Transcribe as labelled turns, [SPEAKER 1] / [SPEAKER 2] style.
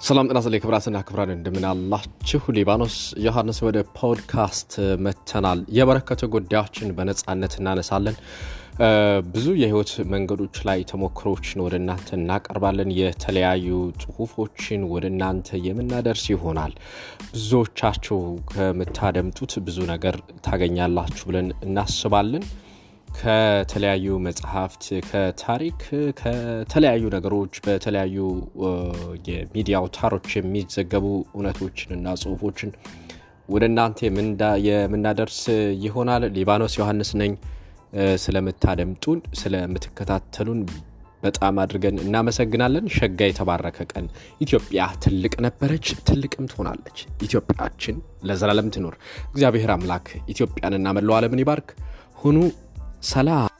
[SPEAKER 1] ሰላም ጤና ስለ ክብራትና ክብራን እንደምናላችሁ ሊባኖስ ዮሐንስ ወደ ፖድካስት መተናል። የበረከቱ ጉዳዮችን በነፃነት እናነሳለን። ብዙ የህይወት መንገዶች ላይ ተሞክሮችን ወደ እናንተ እናቀርባለን። የተለያዩ ጽሁፎችን ወደ እናንተ የምናደርስ ይሆናል። ብዙዎቻችሁ ከምታደምጡት ብዙ ነገር ታገኛላችሁ ብለን እናስባለን። ከተለያዩ መጽሐፍት፣ ከታሪክ፣ ከተለያዩ ነገሮች በተለያዩ የሚዲያ አውታሮች የሚዘገቡ እውነቶችንና ጽሁፎችን ወደ እናንተ የምናደርስ ይሆናል። ሊባኖስ ዮሐንስ ነኝ። ስለምታደምጡን፣ ስለምትከታተሉን በጣም አድርገን እናመሰግናለን። ሸጋ የተባረከ ቀን። ኢትዮጵያ ትልቅ ነበረች፣ ትልቅም ትሆናለች። ኢትዮጵያችን ለዘላለም ትኖር። እግዚአብሔር አምላክ ኢትዮጵያንና መላው ዓለምን ይባርክ። ሁኑ ሰላም